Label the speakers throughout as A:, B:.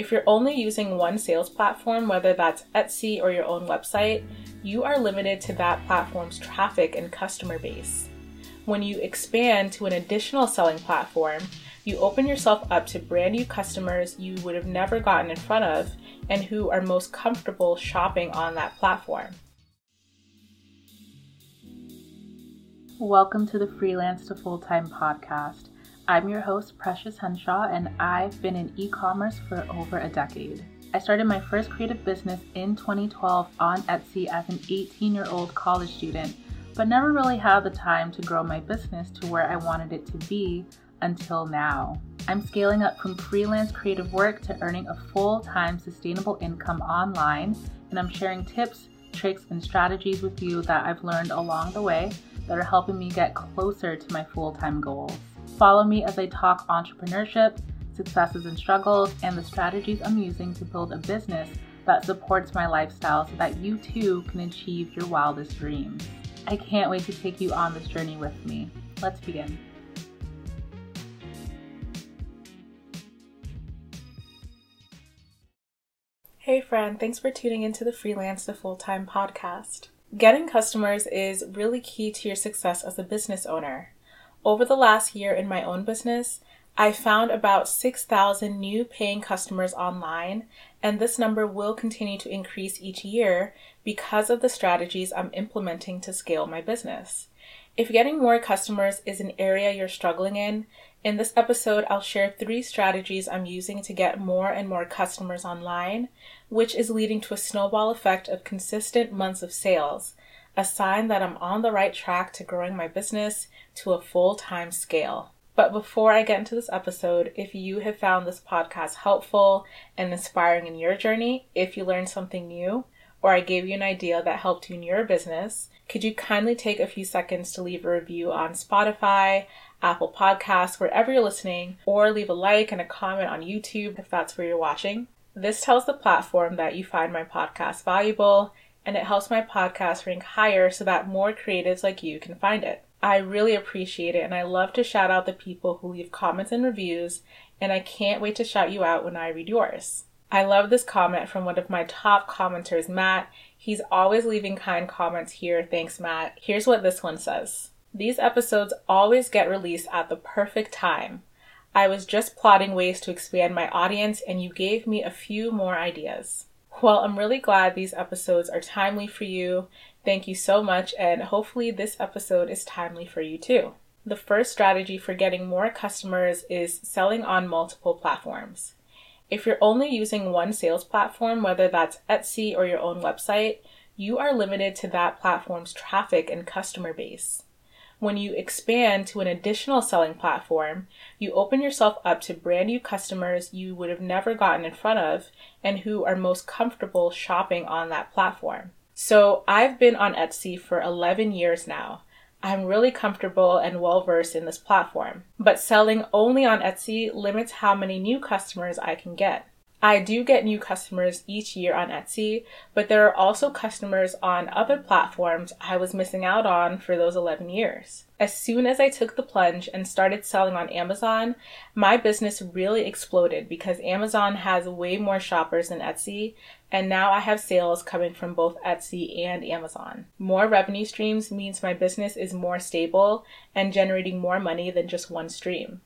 A: If you're only using one sales platform, whether that's Etsy or your own website, you are limited to that platform's traffic and customer base. When you expand to an additional selling platform, you open yourself up to brand new customers you would have never gotten in front of and who are most comfortable shopping on that platform. Welcome to the Freelance to Full Time podcast. I'm your host, Precious Henshaw, and I've been in e commerce for over a decade. I started my first creative business in 2012 on Etsy as an 18 year old college student, but never really had the time to grow my business to where I wanted it to be until now. I'm scaling up from freelance creative work to earning a full time sustainable income online, and I'm sharing tips, tricks, and strategies with you that I've learned along the way that are helping me get closer to my full time goals. Follow me as I talk entrepreneurship, successes and struggles, and the strategies I'm using to build a business that supports my lifestyle so that you too can achieve your wildest dreams. I can't wait to take you on this journey with me. Let's begin. Hey, friend, thanks for tuning into the Freelance to Full Time podcast. Getting customers is really key to your success as a business owner. Over the last year in my own business, I found about 6,000 new paying customers online, and this number will continue to increase each year because of the strategies I'm implementing to scale my business. If getting more customers is an area you're struggling in, in this episode I'll share three strategies I'm using to get more and more customers online, which is leading to a snowball effect of consistent months of sales a sign that I'm on the right track to growing my business to a full time scale. But before I get into this episode, if you have found this podcast helpful and inspiring in your journey, if you learned something new, or I gave you an idea that helped you in your business, could you kindly take a few seconds to leave a review on Spotify, Apple Podcasts, wherever you're listening, or leave a like and a comment on YouTube if that's where you're watching? This tells the platform that you find my podcast valuable and it helps my podcast rank higher so that more creatives like you can find it. I really appreciate it and I love to shout out the people who leave comments and reviews, and I can't wait to shout you out when I read yours. I love this comment from one of my top commenters, Matt. He's always leaving kind comments here. Thanks, Matt. Here's what this one says These episodes always get released at the perfect time. I was just plotting ways to expand my audience, and you gave me a few more ideas. Well, I'm really glad these episodes are timely for you. Thank you so much, and hopefully, this episode is timely for you too. The first strategy for getting more customers is selling on multiple platforms. If you're only using one sales platform, whether that's Etsy or your own website, you are limited to that platform's traffic and customer base. When you expand to an additional selling platform, you open yourself up to brand new customers you would have never gotten in front of and who are most comfortable shopping on that platform. So I've been on Etsy for 11 years now. I'm really comfortable and well versed in this platform, but selling only on Etsy limits how many new customers I can get. I do get new customers each year on Etsy, but there are also customers on other platforms I was missing out on for those 11 years. As soon as I took the plunge and started selling on Amazon, my business really exploded because Amazon has way more shoppers than Etsy, and now I have sales coming from both Etsy and Amazon. More revenue streams means my business is more stable and generating more money than just one stream.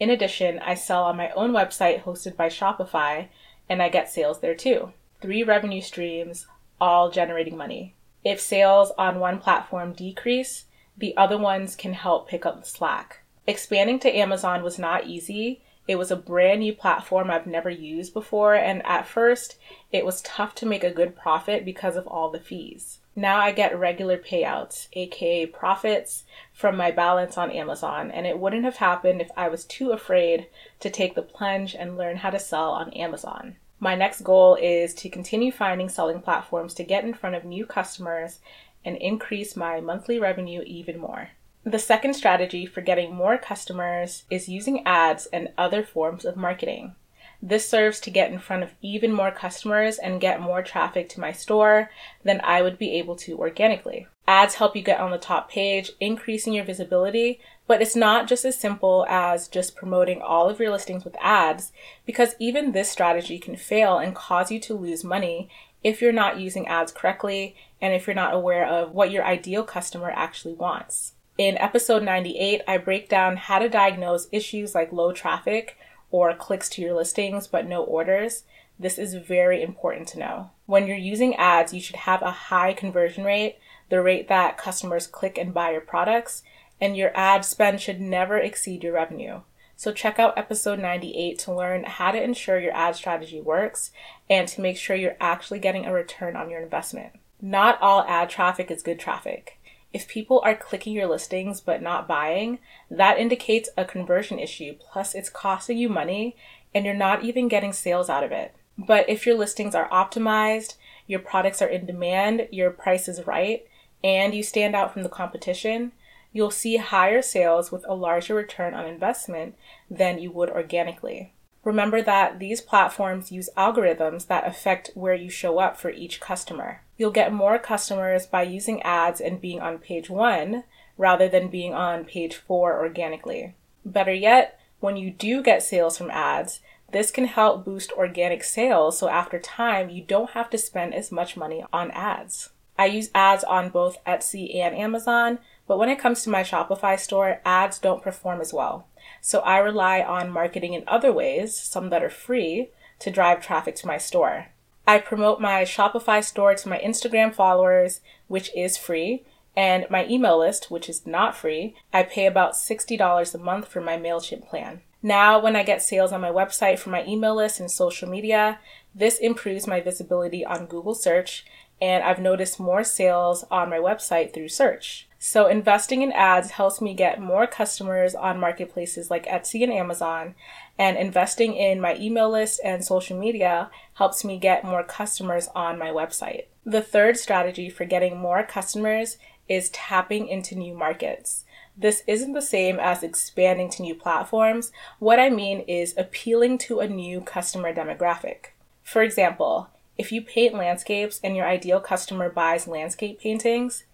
A: In addition, I sell on my own website hosted by Shopify, and I get sales there too. Three revenue streams, all generating money. If sales on one platform decrease, the other ones can help pick up the slack. Expanding to Amazon was not easy. It was a brand new platform I've never used before, and at first, it was tough to make a good profit because of all the fees. Now I get regular payouts, aka profits, from my balance on Amazon, and it wouldn't have happened if I was too afraid to take the plunge and learn how to sell on Amazon. My next goal is to continue finding selling platforms to get in front of new customers and increase my monthly revenue even more. The second strategy for getting more customers is using ads and other forms of marketing. This serves to get in front of even more customers and get more traffic to my store than I would be able to organically. Ads help you get on the top page, increasing your visibility, But it's not just as simple as just promoting all of your listings with ads, because even this strategy can fail and cause you to lose money if you're not using ads correctly and if you're not aware of what your ideal customer actually wants. In episode 98, I break down how to diagnose issues like low traffic or clicks to your listings but no orders. This is very important to know. When you're using ads, you should have a high conversion rate, the rate that customers click and buy your products, and your ad spend should never exceed your revenue. So check out episode 98 to learn how to ensure your ad strategy works and to make sure you're actually getting a return on your investment. Not all ad traffic is good traffic. If people are clicking your listings but not buying, that indicates a conversion issue. Plus, it's costing you money and you're not even getting sales out of it. But if your listings are optimized, your products are in demand, your price is right, and you stand out from the competition, you'll see higher sales with a larger return on investment than you would organically. Remember that these platforms use algorithms that affect where you show up for each customer. You'll get more customers by using ads and being on page one rather than being on page four organically. Better yet, when you do get sales from ads, this can help boost organic sales so after time you don't have to spend as much money on ads. I use ads on both Etsy and Amazon, but when it comes to my Shopify store, ads don't perform as well. So I rely on marketing in other ways, some that are free, to drive traffic to my store. I promote my Shopify store to my Instagram followers, which is free, and my email list, which is not free. I pay about $60 a month for my MailChimp plan. Now, when I get sales on my website for my email list and social media, this improves my visibility on Google search and I've noticed more sales on my website through search. So investing in ads helps me get more customers on marketplaces like Etsy and Amazon, and investing in my email list and social media helps me get more customers on my website. The third strategy for getting more customers is tapping into new markets. This isn't the same as expanding to new platforms. What I mean is appealing to a new customer demographic. For example, if you paint landscapes and your ideal customer buys landscape paintings,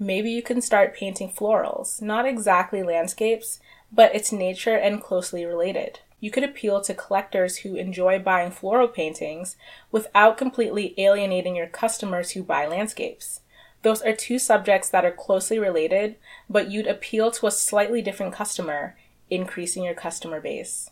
A: maybe you can start painting florals, not exactly landscapes, but it's nature and closely related. You could appeal to collectors who enjoy buying floral paintings without completely alienating your customers who buy landscapes. Those are two subjects that are closely related, but you'd appeal to a slightly different customer, increasing your customer base.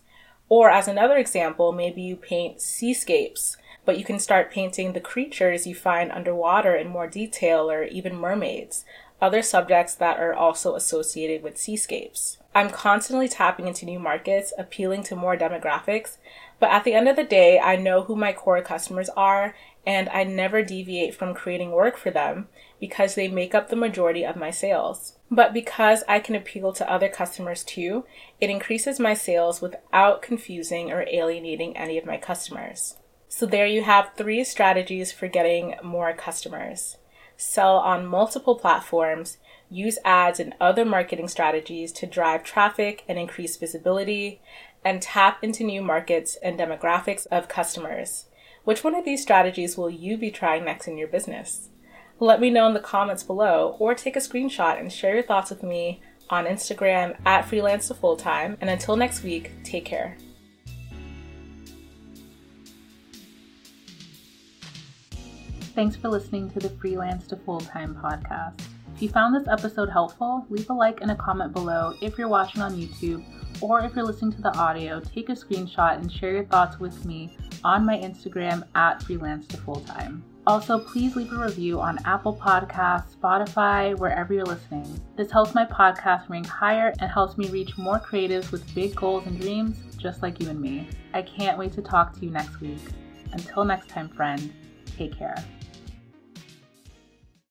A: Or, as another example, maybe you paint seascapes but you can start painting the creatures you find underwater in more detail or even mermaids, other subjects that are also associated with seascapes. I'm constantly tapping into new markets, appealing to more demographics, but at the end of the day, I know who my core customers are and I never deviate from creating work for them because they make up the majority of my sales. But because I can appeal to other customers too, it increases my sales without confusing or alienating any of my customers. So there you have three strategies for getting more customers. Sell on multiple platforms, use ads and other marketing strategies to drive traffic and increase visibility, and tap into new markets and demographics of customers. Which one of these strategies will you be trying next in your business? Let me know in the comments below or take a screenshot and share your thoughts with me on Instagram at freelance to fulltime. And until next week, take care. Thanks for listening to the Freelance to Full Time podcast. If you found this episode helpful, leave a like and a comment below if you're watching on YouTube, or if you're listening to the audio, take a screenshot and share your thoughts with me on my Instagram at Freelance to Full Time. Also, please leave a review on Apple Podcasts, Spotify, wherever you're listening. This helps my podcast rank higher and helps me reach more creatives with big goals and dreams, just like you and me. I can't wait to talk to you next week. Until next time, friend, take care.